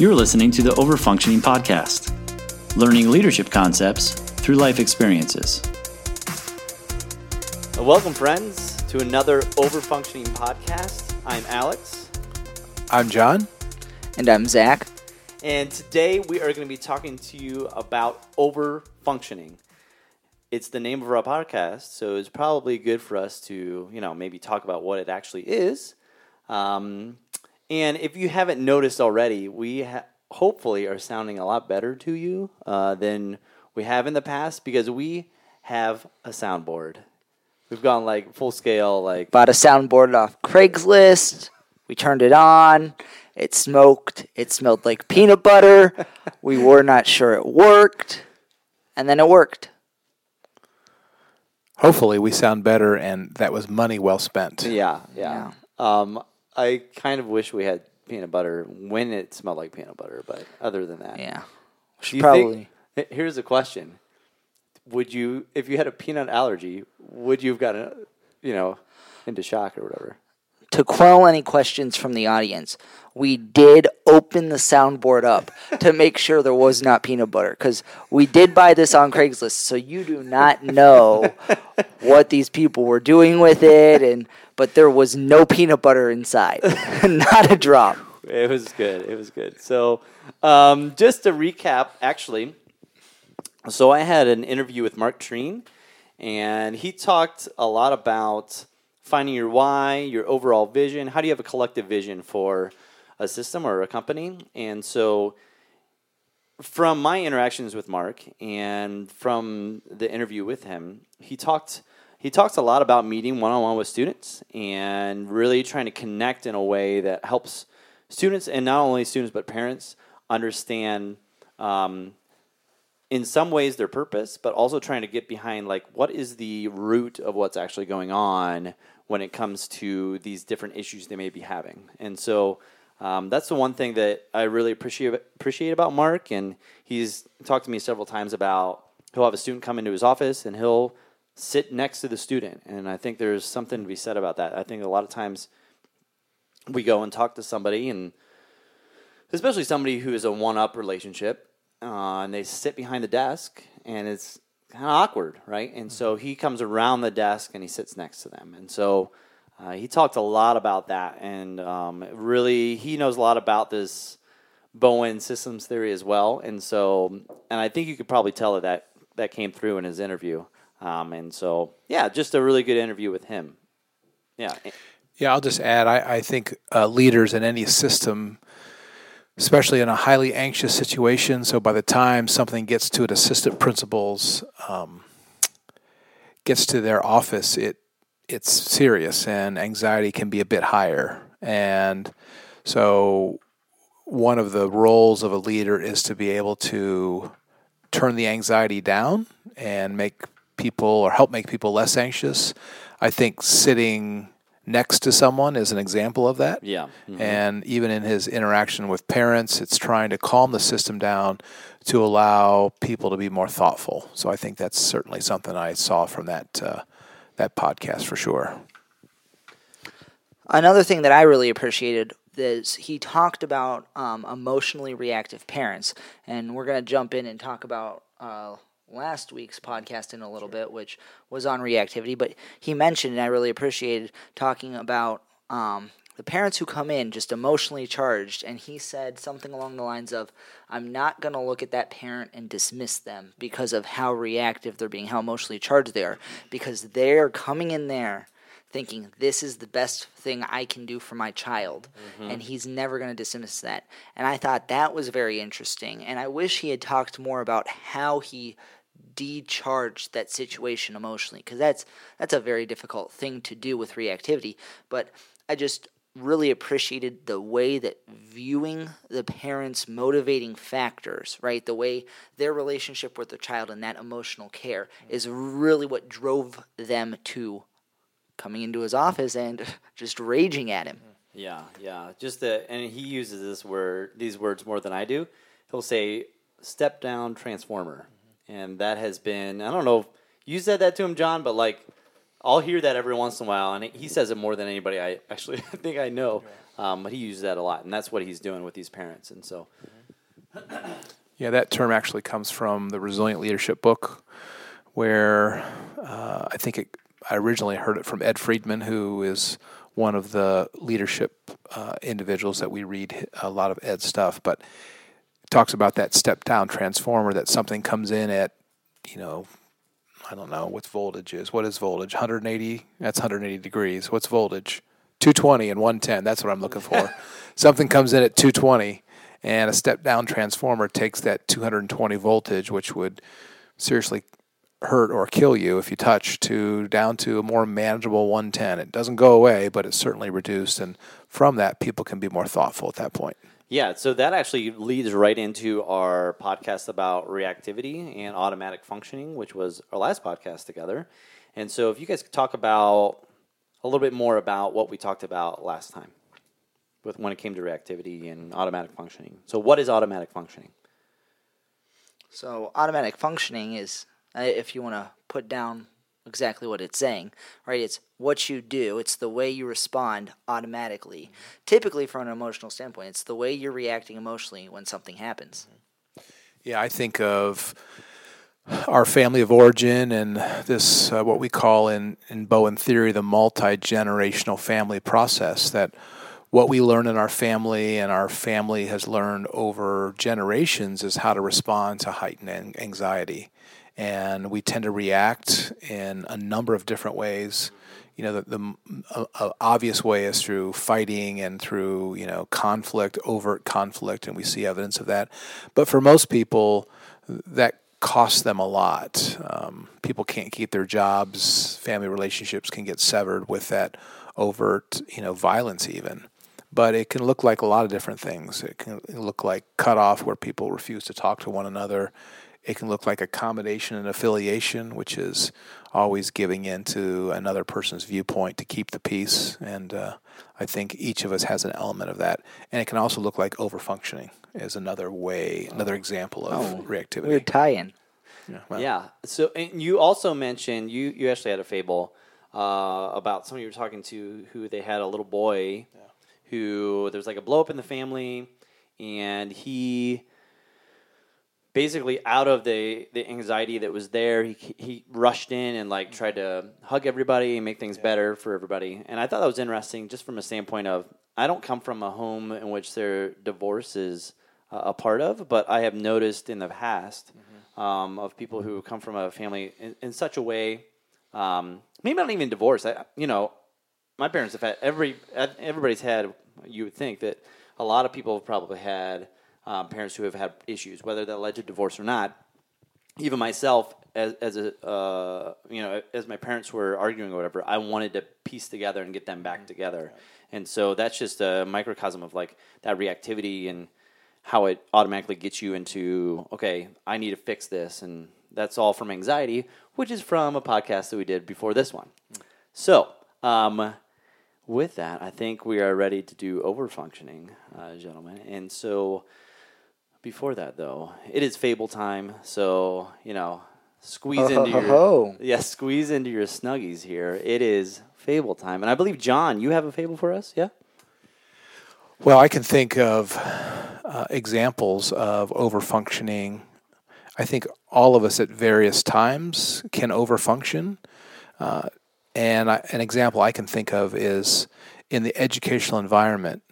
You're listening to the Overfunctioning Podcast, learning leadership concepts through life experiences. Welcome, friends, to another Overfunctioning Podcast. I'm Alex, I'm John. And I'm Zach. and today we are going to be talking to you about overfunctioning. It's the name of our podcast, so it's probably good for us to, you know, maybe talk about what it actually is. Um, and if you haven't noticed already, we ha- hopefully are sounding a lot better to you uh, than we have in the past because we have a soundboard. We've gone like full scale, like Bought a soundboard off Craigslist. We turned it on. It smoked. It smelled like peanut butter. we were not sure it worked. And then it worked. Hopefully, we sound better, and that was money well spent. Yeah, yeah. Um, I kind of wish we had peanut butter when it smelled like peanut butter, but other than that, Yeah. Should probably. think- here's a question: Would you, if you had a peanut allergy, would you have gotten, you know, into shock or whatever? to quell any questions from the audience, we did open the soundboard up to make sure there was not peanut butter because we did buy this on Craigslist. So you do not know what these people were doing with it, and but there was no peanut butter inside, not a drop. It was good. It was good. So, um, just to recap, actually, so I had an interview with Mark Treen, and he talked a lot about finding your why, your overall vision. How do you have a collective vision for a system or a company? And so, from my interactions with Mark and from the interview with him, he talked he talks a lot about meeting one on one with students and really trying to connect in a way that helps students and not only students but parents understand um, in some ways their purpose, but also trying to get behind like what is the root of what's actually going on when it comes to these different issues they may be having. And so um, that's the one thing that I really appreciate appreciate about Mark. And he's talked to me several times about he'll have a student come into his office and he'll sit next to the student. And I think there's something to be said about that. I think a lot of times we go and talk to somebody and especially somebody who is a one-up relationship uh, and they sit behind the desk and it's kind of awkward right and so he comes around the desk and he sits next to them and so uh, he talked a lot about that and um, really he knows a lot about this bowen systems theory as well and so and i think you could probably tell that that, that came through in his interview. Um, and so yeah just a really good interview with him. Yeah Yeah, I'll just add I, I think uh, leaders in any system, especially in a highly anxious situation, so by the time something gets to an assistant principal's, um, gets to their office, it it's serious and anxiety can be a bit higher. And so one of the roles of a leader is to be able to turn the anxiety down and make people or help make people less anxious. I think sitting next to someone is an example of that. yeah Mhm. And even in his interaction with parents, it's trying to calm the system down to allow people to be more thoughtful. So I think that's certainly something I saw from that uh, that podcast for sure. Another thing that I really appreciated is he talked about um, emotionally reactive parents, and we're going to jump in and talk about uh, last week's podcast in a little bit, which was on reactivity. But he mentioned, and I really appreciated talking about um, the parents who come in just emotionally charged, and he said something along the lines of, "I'm not going to look at that parent and dismiss them because of how reactive they're being, how emotionally charged they are, because they're coming in there." thinking this is the best thing I can do for my child, mm-hmm. and he's never going to dismiss that. And I thought that was very interesting, and I wish he had talked more about how he decharged that situation emotionally, because that's that's a very difficult thing to do with reactivity. But I just really appreciated the way that viewing the parents' motivating factors, right, the way their relationship with their child and that emotional care mm-hmm. is really what drove them to coming into his office and just raging at him. Mm-hmm. Yeah, yeah. Just the and he uses this word these words more than I do. He'll say step down transformer. Mm-hmm. And that has been I don't know if you said that to him, John, but like I'll hear that every once in a while, and he says it more than anybody I actually think I know. Um, but he uses that a lot, and that's what he's doing with these parents. And so, Yeah, that term actually comes from the Resilient Leadership book, where uh, I think it, I originally heard it from Ed Friedman, who is one of the leadership uh, individuals that we read a lot of Ed's stuff. But it talks about that step down transformer that something comes in at, you know, I don't know what voltage is. What is voltage? 180? That's 180 degrees. What's voltage? 220 and 110. That's what I'm looking for. something comes in at 220 and a step down transformer takes that 220 voltage, which would seriously hurt or kill you if you touch, to down to a more manageable 110. It doesn't go away, but it's certainly reduced. And from that, people can be more thoughtful at that point. Yeah, so that actually leads right into our podcast about reactivity and automatic functioning, which was our last podcast together. And so, if you guys could talk about a little bit more about what we talked about last time with when it came to reactivity and automatic functioning. So, what is automatic functioning? So automatic functioning is, uh, if you want to put down exactly what it's saying, right? It's what you do. It's the way you respond automatically. Typically, from an emotional standpoint, it's the way you're reacting emotionally when something happens. Yeah, I think of our family of origin and this, uh, what we call in, in Bowen theory, the multi generational family process that what we learn in our family and our family has learned over generations is how to respond to heightened anxiety. And we tend to react in a number of different ways. You know, the, the obvious way is through fighting and through, you know, conflict, overt conflict, and we see evidence of that. But for most people, that costs them a lot. Um, people can't keep their jobs, family relationships can get severed with that overt, you know, violence even but it can look like a lot of different things. It can look like cutoff, where people refuse to talk to one another. It can look like accommodation and affiliation, which is always giving in to another person's viewpoint to keep the peace. And uh, I think each of us has an element of that. And it can also look like overfunctioning is another way, another example of Oh, reactivity. Weird tie-in. Yeah, well, Yeah. So and you also mentioned you you actually had a fable uh, about somebody you were talking to who they had a little boy who there's like a blow up in the family and he basically out of the the anxiety that was there he he rushed in and like tried to hug everybody and make things better for everybody. And I thought that was interesting just from a standpoint of I don't come from a home in which their divorce is uh, a part of but I have noticed in the past um, of people who come from a family in, in such a way um, maybe not even divorce I, you know my parents have had every everybody's had you would think that a lot of people have probably had um, parents who have had issues whether that led to divorce or not. Even myself as, as a uh, you know as my parents were arguing or whatever i wanted to piece together and get them back together. And so that's just a microcosm of like that reactivity and how it automatically gets you into okay i need to fix this. And that's all from anxiety which is from a podcast that we did before this one. So um, with that, I think we are ready to do overfunctioning, uh, gentlemen. And so, before that, though, it is fable time. So you know, squeeze Ho, ho, into ho, your ho. yeah, squeeze into your snuggies here. It is fable time, and I believe John, you have a fable for us. Yeah. Well, I can think of uh, examples of overfunctioning. I think all of us at various times can overfunction. Uh, and I, an example I can think of is in the educational environment.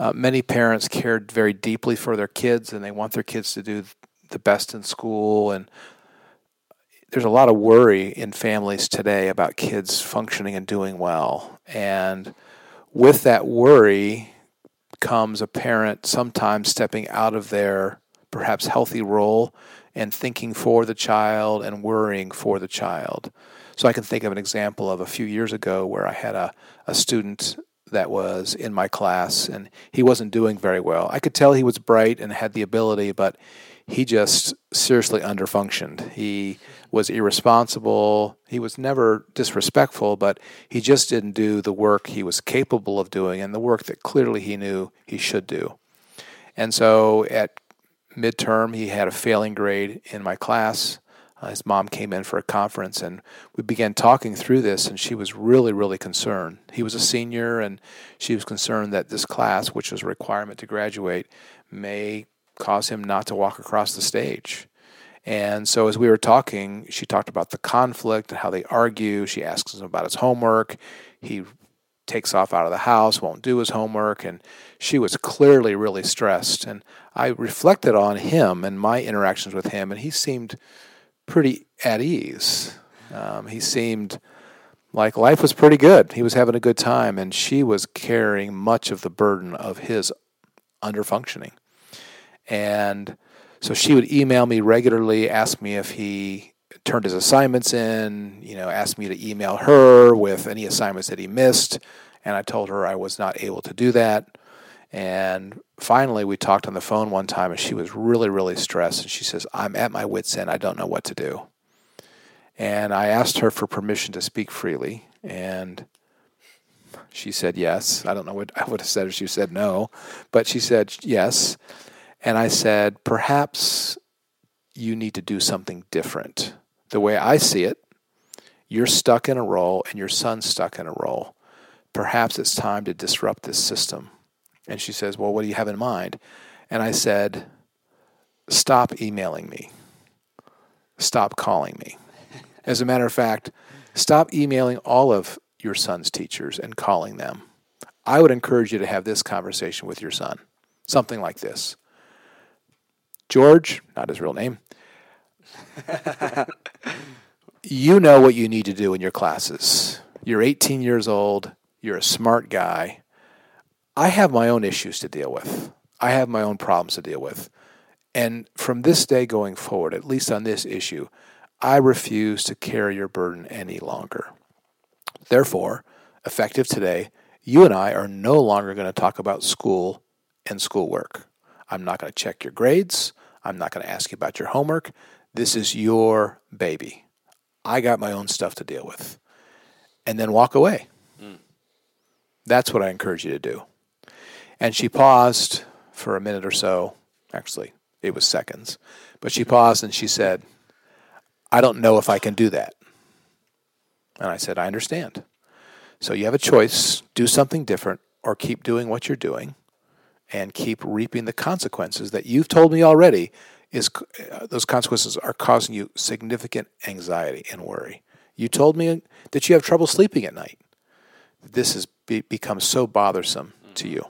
Uh, many parents care very deeply for their kids and they want their kids to do the best in school. And there's a lot of worry in families today about kids functioning and doing well. And with that worry comes a parent sometimes stepping out of their perhaps healthy role and thinking for the child and worrying for the child. So I can think of an example of a few years ago where I had a, a student that was in my class and he wasn't doing very well. I could tell he was bright and had the ability, but he just seriously underfunctioned. He was irresponsible. He was never disrespectful, but he just didn't do the work he was capable of doing and the work that clearly he knew he should do. And so at midterm, he had a failing grade in my class. Uh, his mom came in for a conference, and we began talking through this, and she was really, really concerned. He was a senior, and she was concerned that this class, which was a requirement to graduate, may cause him not to walk across the stage. And so, as we were talking, she talked about the conflict and how they argue. She asks him about his homework. He takes off out of the house, won't do his homework, and she was clearly really stressed. And I reflected on him and my interactions with him, and he seemed pretty at ease. Um, he seemed like life was pretty good. He was having a good time, and she was carrying much of the burden of his underfunctioning. And so she would email me regularly, ask me if he turned his assignments in, you know, asked me to email her with any assignments that he missed. And I told her I was not able to do that. And finally, we talked on the phone one time, and she was really, really stressed. And she says, I'm at my wits' end. I don't know what to do. And I asked her for permission to speak freely. And she said yes. I don't know what I would have said if she said no, but she said yes. And I said, perhaps you need to do something different. The way I see it, you're stuck in a role and your son's stuck in a role. Perhaps it's time to disrupt this system. And she says, Well, what do you have in mind? And I said, Stop emailing me. Stop calling me. As a matter of fact, stop emailing all of your son's teachers and calling them. I would encourage you to have this conversation with your son. Something like this George, not his real name, you know what you need to do in your classes. You're 18 years old, you're a smart guy. I have my own issues to deal with, I have my own problems to deal with. And from this day going forward, at least on this issue, I refuse to carry your burden any longer. Therefore, effective today, you and I are no longer going to talk about school and schoolwork. I'm not going to check your grades. I'm not going to ask you about your homework. This is your baby. I got my own stuff to deal with. And then walk away. Mm. That's what I encourage you to do. And she paused for a minute or so. Actually, it was seconds. But she paused and she said, I don't know if I can do that. And I said, I understand. So you have a choice do something different or keep doing what you're doing and keep reaping the consequences that you've told me already is uh, those consequences are causing you significant anxiety and worry. You told me that you have trouble sleeping at night. This has be, become so bothersome mm-hmm. to you.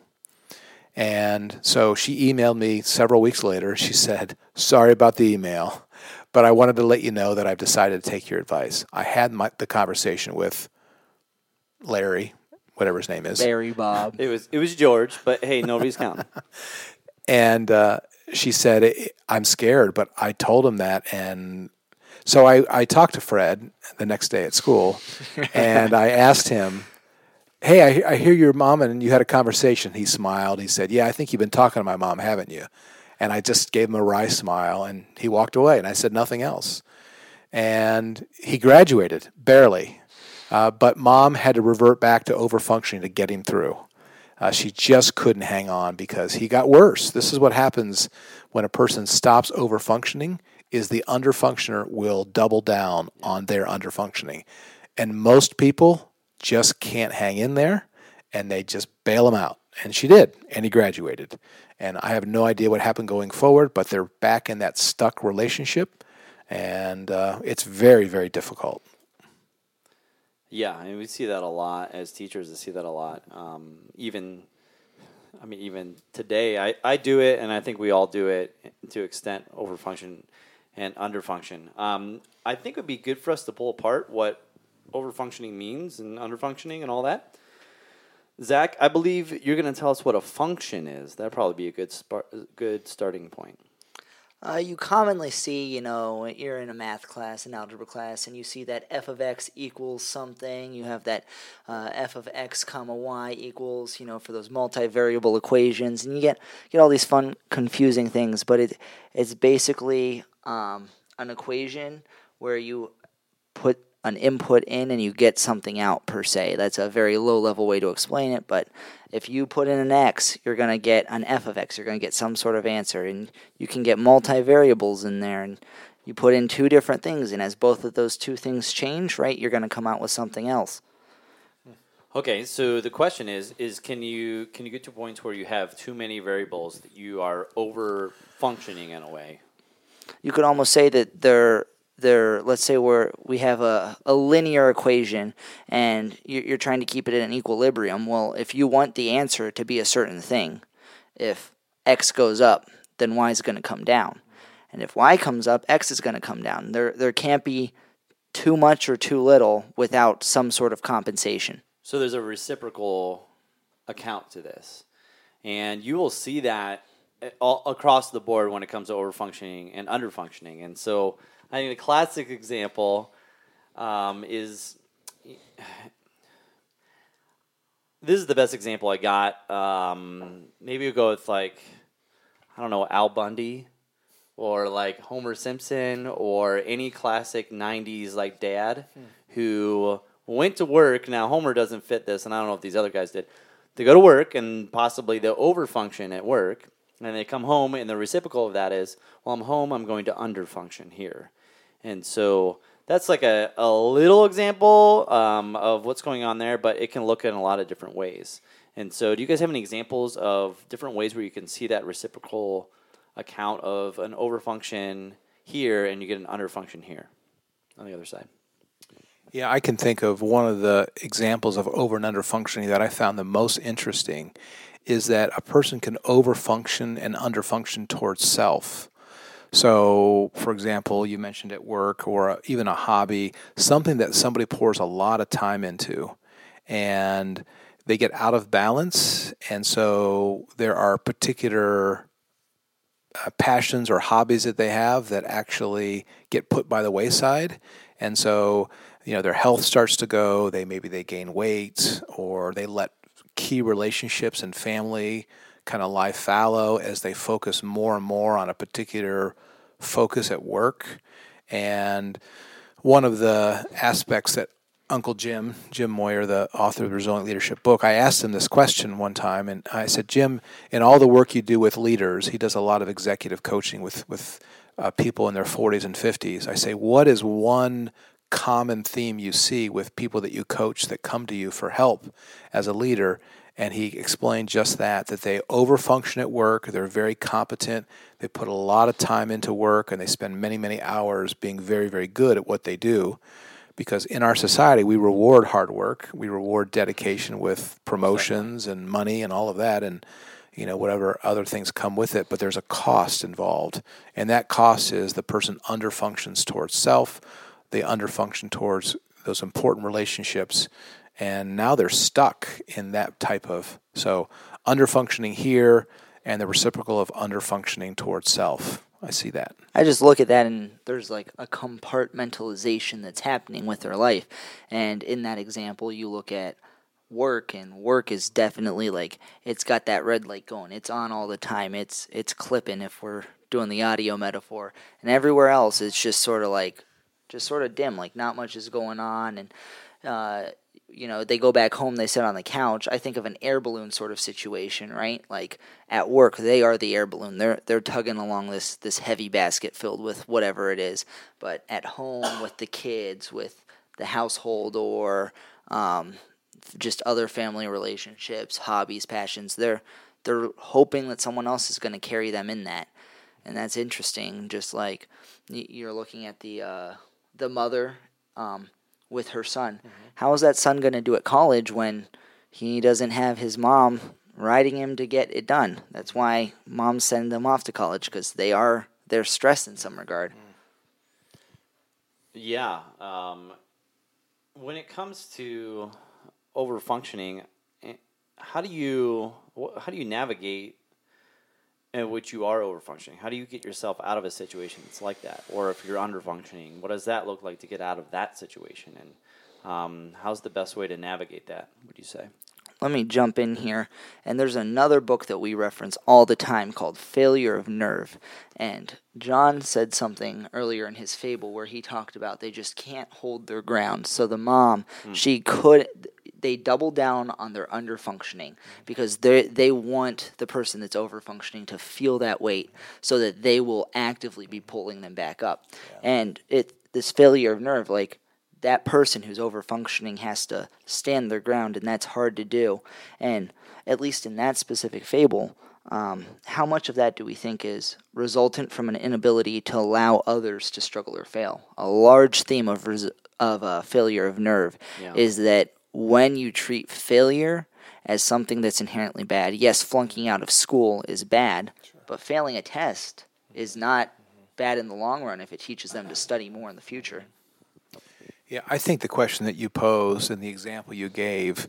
And so she emailed me several weeks later. She said, Sorry about the email, but I wanted to let you know that I've decided to take your advice. I had my, the conversation with Larry, whatever his name is. Larry Bob. It was it was George, but hey, nobody's counting. and uh, she said, I'm scared, but I told him that. And so I, I talked to Fred the next day at school and I asked him, Hey, I, I hear your mom and you had a conversation. He smiled. He said, Yeah, I think you've been talking to my mom, haven't you? And I just gave him a wry smile and he walked away and I said nothing else. And he graduated, barely. Uh, but mom had to revert back to overfunctioning to get him through. Uh, she just couldn't hang on because he got worse. This is what happens when a person stops overfunctioning is the underfunctioner will double down on their underfunctioning. And most people just can't hang in there and they just bail him out. And she did, and he graduated. And I have no idea what happened going forward, but they're back in that stuck relationship, and uh, it's very, very difficult. Yeah, I mean, we see that a lot as teachers. I see that a lot. Um, even, I mean, even today, I, I do it, and I think we all do it to extent overfunction and underfunction. Um, I think it would be good for us to pull apart what overfunctioning means and underfunctioning and all that. Zach, I believe you're going to tell us what a function is. That'd probably be a good good starting point. Uh, you commonly see, you know, you're in a math class, an algebra class, and you see that f of x equals something. You have that uh, f of x comma y equals, you know, for those multivariable equations, and you get get all these fun, confusing things. But it it's basically um, an equation where you put an input in and you get something out per se. That's a very low level way to explain it, but if you put in an x, you're going to get an f of x. You're going to get some sort of answer, and you can get multivariables in there, and you put in two different things, and as both of those two things change, right, you're going to come out with something else. Okay, so the question is: is can you can you get to points where you have too many variables that you are over functioning in a way? You could almost say that they're let's say we're we have a, a linear equation and you're, trying to keep it in equilibrium. Well, if you want the answer to be a certain thing, if x goes up, then y is going to come down, and if y comes up, x is going to come down. There there can't be too much or too little without some sort of compensation. So there's a reciprocal account to this, and you will see that eh, all across the board when it comes to overfunctioning and underfunctioning. And so I think the classic example um, is this is the best example I got. Um, maybe we'll go with like I don't know Al Bundy or like Homer Simpson or any classic '90s like dad hmm. who went to work. Now Homer doesn't fit this, and I don't know if these other guys did. They go to work and possibly they overfunction at work, and they come home, and the reciprocal of that is, well, I'm home, I'm going to underfunction here, and so that's like a, a little example um, of what's going on there, but it can look in a lot of different ways. And so, do you guys have any examples of different ways where you can see that reciprocal account of an overfunction here and you get an underfunction here on the other side? Yeah, I can think of one of the examples of over and under functioning that I found the most interesting is that a person can overfunction and underfunction towards self. So, for example, you mentioned at work or even a hobby, something that somebody pours a lot of time into, and they get out of balance. And so there are particular uh, passions or hobbies that they have that actually get put by the wayside. And so you know their health starts to go they maybe they gain weight or they let key relationships and family kind of lie fallow as they focus more and more on a particular focus at work and one of the aspects that Uncle Jim, Jim Moyer, the author of the Resilient Leadership book, I asked him this question one time, and I said, Jim, in all the work you do with leaders, he does a lot of executive coaching with with uh, people in their 40s and 50s. I say, what is one common theme you see with people that you coach that come to you for help as a leader. And he explained just that that they overfunction at work, they're very competent, they put a lot of time into work, and they spend many, many hours being very, very good at what they do. Because in our society, we reward hard work, we reward dedication with promotions and money and all of that. And you know whatever other things come with it but there's a cost involved and that cost is the person underfunctions towards self they underfunction towards those important relationships and now they're stuck in that type of so underfunctioning here and the reciprocal of underfunctioning towards self. I see that. I just look at that and there's like a compartmentalization that's happening with their life. And in that example you look at work and work is definitely like it's got that red light going. It's on all the time. It's it's clipping if we're doing the audio metaphor. And everywhere else it's just sort of like just sort of dim, like not much is going on, and uh, you know they go back home, they sit on the couch. I think of an air balloon sort of situation, right? Like at work, they are the air balloon. They're they're tugging along this this heavy basket filled with whatever it is. But at home, with the kids, with the household, or um, just other family relationships, hobbies, passions, they're they're hoping that someone else is going to carry them in that and that's interesting. Just like you're looking at the uh, the mother um, with her son. Mm-hmm. How is that son going to do at college when he doesn't have his mom riding him to get it done? That's why moms send them off to college because they are they're stressed in some regard. Mm. Yeah. Um, when it comes to over functioning, eh, how do you how do you navigate in which you are overfunctioning? How do you get yourself out of a situation that's like that? Or if you're underfunctioning, what does that look like to get out of that situation? And um, how's the best way to navigate that, would you say? Let me jump in here. And there's another book that we reference all the time called Failure of Nerve. And John said something earlier in his fable where he talked about they just can't hold their ground. So the mom, mm. she could they double down on their under functioning because they they want the person that's over functioning to feel that weight so that they will actively be pulling them back up. And it this failure of nerve like that person who's over functioning has to stand their ground and that's hard to do. And at least in that specific fable, um, how much of that do we think is resultant from an inability to allow others to struggle or fail? A large theme of res- of uh, failure of nerve Yeah. is that when you treat failure as something that's inherently bad, yes, flunking out of school is bad, but failing a test is not bad in the long run if it teaches them to study more in the future. Yeah, I think the question that you posed and the example you gave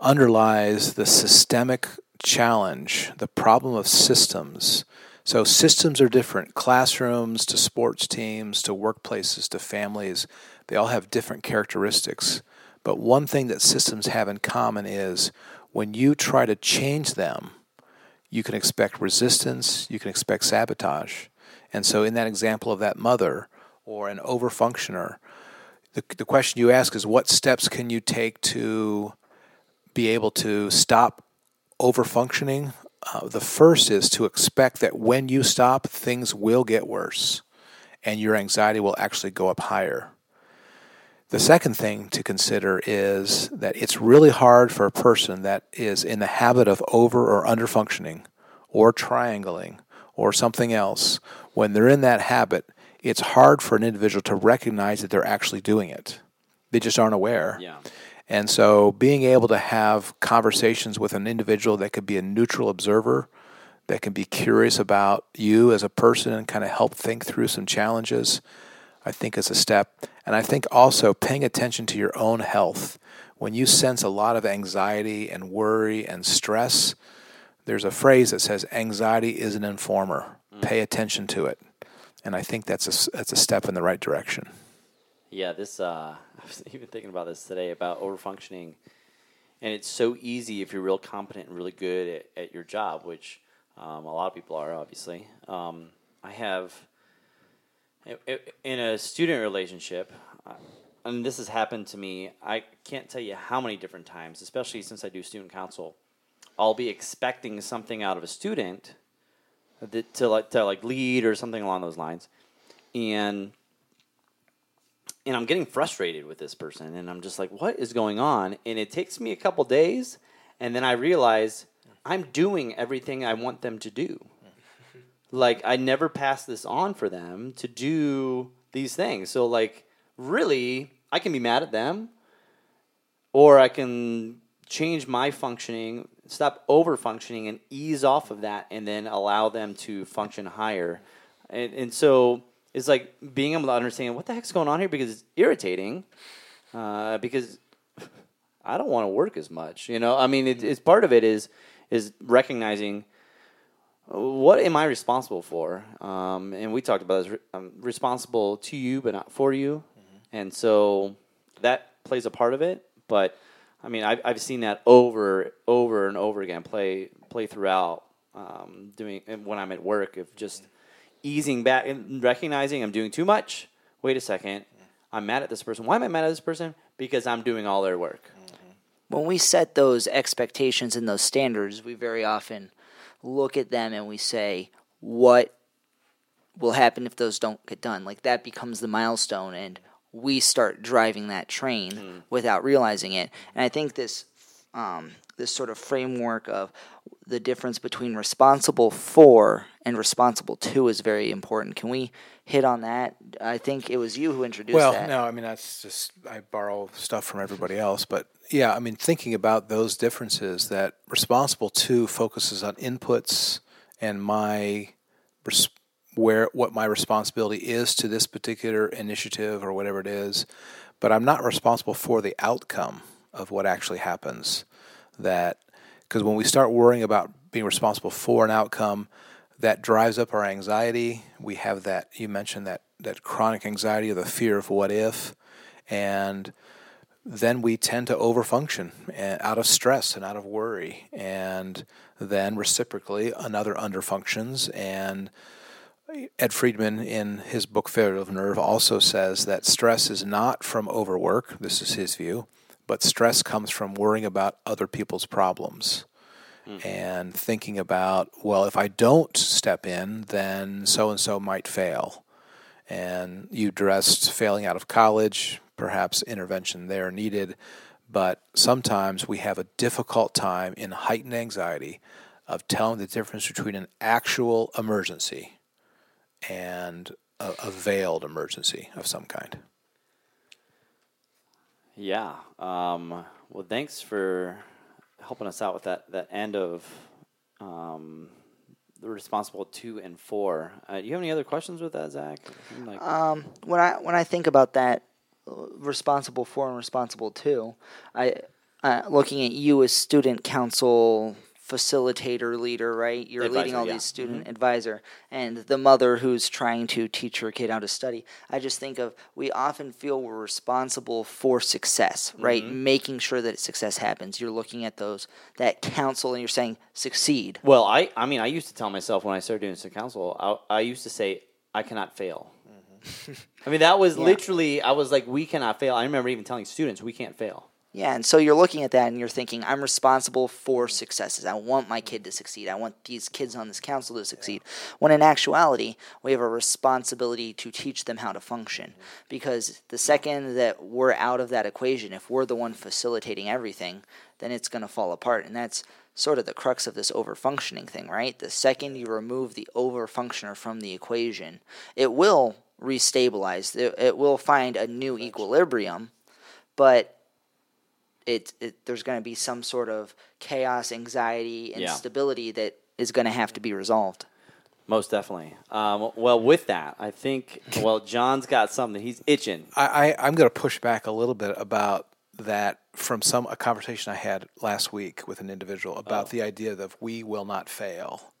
underlies the systemic challenge, the problem of systems. So, systems are different classrooms to sports teams to workplaces to families, they all have different characteristics. But one thing that systems have in common is when you try to change them, you can expect resistance, you can expect sabotage. And so, in that example of that mother or an overfunctioner, the, the question you ask is what steps can you take to be able to stop overfunctioning? Uh, the first is to expect that when you stop, things will get worse and your anxiety will actually go up higher. The second thing to consider is that it's really hard for a person that is in the habit of over or under functioning or triangling or something else. When they're in that habit, it's hard for an individual to recognize that they're actually doing it. They just aren't aware. Yeah. And so being able to have conversations with an individual that could be a neutral observer, that can be curious about you as a person and kind of help think through some challenges, I think is a step. And I think also paying attention to your own health. When you sense a lot of anxiety and worry and stress, there's a phrase that says anxiety is an informer. Pay attention to it. And I think that's a, that's a step in the right direction. Yeah, this uh, I was even thinking about this today about overfunctioning, and it's so easy if you're real competent and really good at, at your job, which um, a lot of people are obviously. Um, I have in a student relationship, and this has happened to me. I can't tell you how many different times, especially since I do student council I'll be expecting something out of a student that, to like to like lead or something along those lines, and and I'm getting frustrated with this person, and I'm just like, what is going on? And it takes me a couple days, and then I realize I'm doing everything I want them to do. Like I never pass this on for them to do these things. So like really, I can be mad at them, or I can change my functioning, stop over functioning, and ease off of that, and then allow them to function higher. And, and so it's like being able to understand what the heck's going on here because it's irritating. Uh, because I don't want to work as much. You know, I mean, it, it's part of it is is recognizing what am I responsible for? Um, and we talked about this. I'm um, responsible to you, but not for you. Mm-hmm. And so that plays a part of it. But I mean, I've, I've seen that over, over and over again play play throughout. Um, doing when I'm at work, of just mm-hmm. easing back and recognizing I'm doing too much. Wait a second, mm-hmm. I'm mad at this person. Why am I mad at this person? Because I'm doing all their work. when we set those expectations and those standards, we very often look at them and we say, what will happen if those don't get done? Like that becomes the milestone, and we start driving that train without realizing it. And I think this, um, this sort of framework of the difference between responsible for and responsible to is very important. Can we hit on that? I think it was you who introduced well, that. no, I mean that's just I borrow stuff from everybody else, but yeah, I mean thinking about those differences that responsible to focuses on inputs and my res- where what my responsibility is to this particular initiative or whatever it is, but I'm not responsible for the outcome of what actually happens. That because when we start worrying about being responsible for an outcome, that drives up our anxiety. We have that you mentioned that that chronic anxiety or the fear of what if, and then we tend to overfunction and out of stress and out of worry, and then reciprocally another underfunctions. And Ed Friedman, in his book Failure of Nerve, also says that stress is not from overwork. This is his view, but stress comes from worrying about other people's problems hmm. and thinking about, well, if I don't step in, then so and so might fail. And you addressed failing out of college, perhaps intervention there needed, but sometimes we have a difficult time in heightened anxiety of telling the difference between an actual emergency and a, a veiled emergency of some kind. Yeah. Um, well, thanks for helping us out with that that end of um, the responsible to and for. Uh, do you have any other questions with that, Zach? Like, Um, when I when I think about that, uh, responsible for and responsible to, I uh, looking at you as student council facilitator leader, right? You're leading all yeah. these mm-hmm. student advisor, and the mother who's trying to teach her kid how to study. I just think of we often feel we're responsible for success, right? Mm-hmm. Making sure that success happens. You're looking at those that counsel, and you're saying succeed. well, I I mean, I used to tell myself when I started doing student council, I, I used to say I cannot fail. Mm-hmm. I mean, that was literally I was like, we cannot fail. I remember even telling students we can't fail. Yeah, and so you're looking at that and you're thinking, I'm responsible for successes. I want my kid to succeed. I want these kids on this council to succeed. When in actuality, we have a responsibility to teach them how to function. Mm-hmm. Because the second that we're out of that equation, if we're the one facilitating everything, then it's going to fall apart. And that's sort of the crux of this overfunctioning thing, right? The second you remove the overfunctioner from the equation, it will restabilize, it, it will find a new equilibrium, but it, it there's going to be some sort of chaos, anxiety, Yeah. instability that is going to have to be resolved. Most definitely. Um, well, with that, I think well, John's got something. He's itching. I, I, I'm going to push back a little bit about that from some a conversation I had last week with an individual about the idea that we will not fail.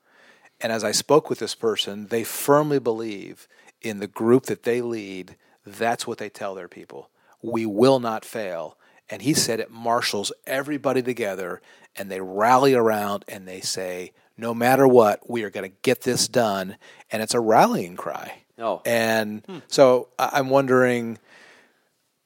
And as I spoke with this person, they firmly believe in the group that they lead, that's what they tell their people. We will not fail. And he said it marshals everybody together and they rally around and they say, no matter what, we are going to get this done. And it's a rallying cry. Oh. And hmm. so I- I'm wondering,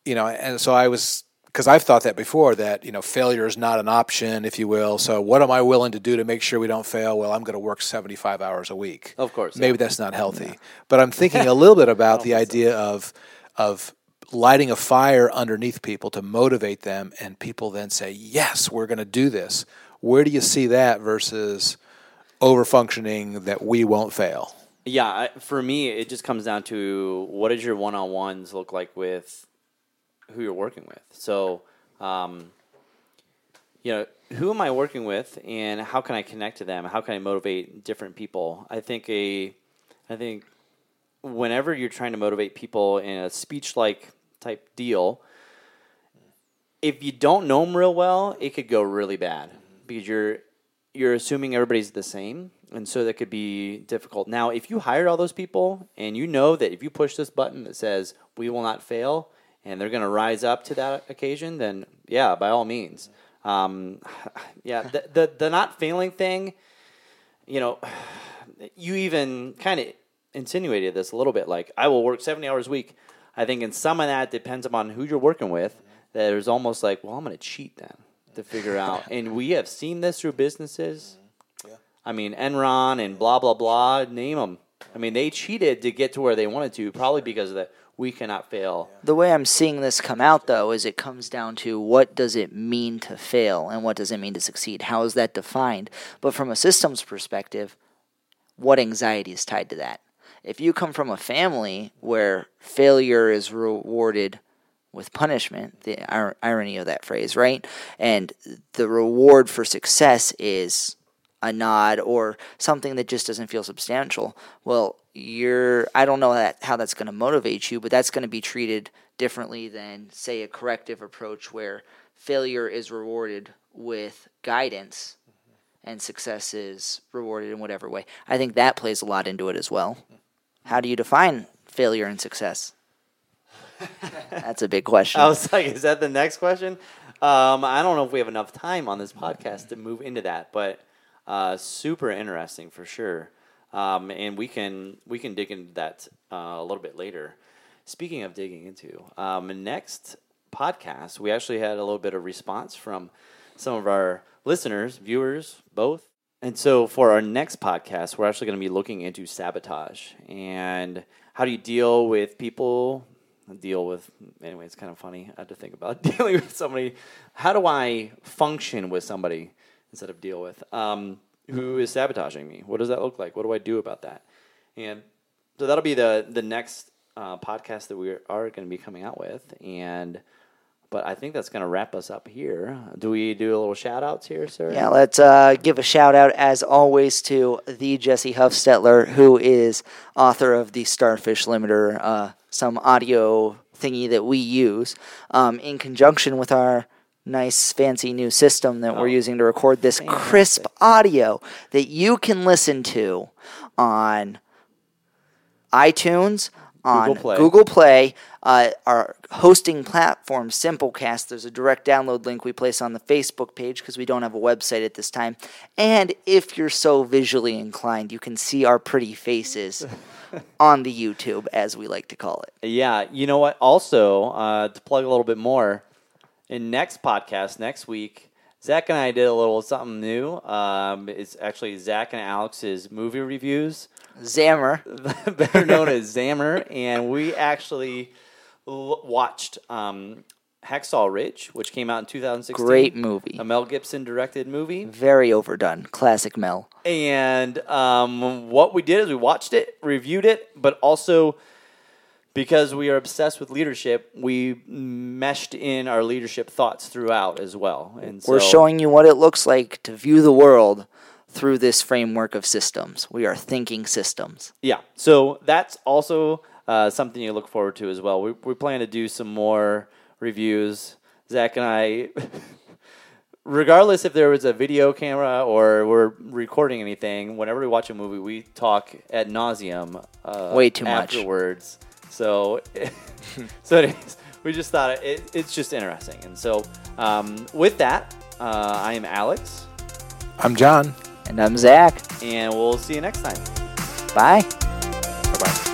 you know, and so I was because I've thought that before that you know failure is not an option, if you will. So what am I willing to do to make sure we don't fail? Well, I'm going to work 75 hours a week. Of course, maybe that's not healthy, but I'm thinking a little bit about the idea of of lighting a fire underneath people to motivate them, and people then say, "Yes, we're going to do this." Where do you see that versus overfunctioning that we won't fail? Yeah, for me, it just comes down to what does your one on ones look like with who you're working with. So, um, you know, who am I working with, and how can I connect to them? How can I motivate different people? I think a, I think, whenever you're trying to motivate people in a speech like type deal, if you don't know them real well, it could go really bad because you're you're assuming everybody's the same, and so that could be difficult. Now, if you hired all those people and you know that if you push this button that says "We will not fail," and they're going to rise up to that occasion, then yeah, by all means. Um, yeah, the, the the not failing thing, you know, you even kind of insinuated this a little bit. Like, I will work seventy hours a week. I think in some of that depends upon who you're working with. That there's almost like, well, I'm going to cheat then to figure out. and we have seen this through businesses. Mm-hmm. I mean, Enron and blah blah blah. Name them. I mean, they cheated to get to where they wanted to, probably because of the we cannot fail. The way I'm seeing this come out, though, is it comes down to what does it mean to fail and what does it mean to succeed? How is that defined? But from a systems perspective, what anxiety is tied to that? If you come from a family where failure is rewarded with punishment, the ir- irony of that phrase, right? And the reward for success is a nod or something that just doesn't feel substantial. Well, you're I don't know that how that's going to motivate you, but that's going to be treated differently than say a corrective approach where failure is rewarded with guidance mm-hmm. and success is rewarded in whatever way. I think that plays a lot into it as well. Mm-hmm. How do you define failure and success? That's a big question. I was like, is that the next question? Um, I don't know if we have enough time on this podcast to move into that, but uh, super interesting for sure. Um, and we can we can dig into that uh, a little bit later. Speaking of digging into, um, next podcast, we actually had a little bit of response from some of our listeners, viewers, both. And so for our next podcast, we're actually going to be looking into sabotage and how do you deal with people deal with anyway it's kind of funny i had to think about dealing with somebody. How do i function with somebody instead of deal with? Um, who is sabotaging me? What does that look like? What do i do about that? And so that'll be the the next uh, podcast that we are going to be coming out with. And but I think that's going to wrap us up here. Do we do a little shout outs here, sir? Yeah, let's uh, give a shout out, as always, to the Jesse Huffstetler, who is author of the Starfish Limiter, uh, some audio thingy that we use um, in conjunction with our nice fancy new system that oh, we're using to record this fantastic. crisp audio that you can listen to on iTunes, on Google Play, Google Play uh, our hosting platform, Simplecast. There's a direct download link we place on the Facebook page because we don't have a website at this time. And if you're so visually inclined, you can see our pretty faces on the YouTube, as we like to call it. Yeah, you know what? Also, uh, to plug a little bit more, in next podcast next week. Zach and I did a little something new. Um, it's actually Zach and Alex's movie reviews. Zammer, better known as Zammer, and we actually l- watched um, Hacksaw Ridge, which came out in 2016. Great movie. A Mel Gibson directed movie. Very overdone. Classic Mel. And um, what we did is we watched it, reviewed it, but also because we are obsessed with leadership, we meshed in our leadership thoughts throughout as well. And so, we're showing you what it looks like to view the world through this framework of systems. We are thinking systems. Yeah. So that's also uh, something you look forward to as well. We, we plan to do some more reviews. Zach and I, regardless if there was a video camera or we're recording anything, whenever we watch a movie, we talk ad nauseum. Uh, Way too much afterwards. So, so anyways, we just thought it, it's just interesting. And so, um, with that, uh, I am Alex. I'm John. And I'm Zach. And we'll see you next time. Bye. Bye bye.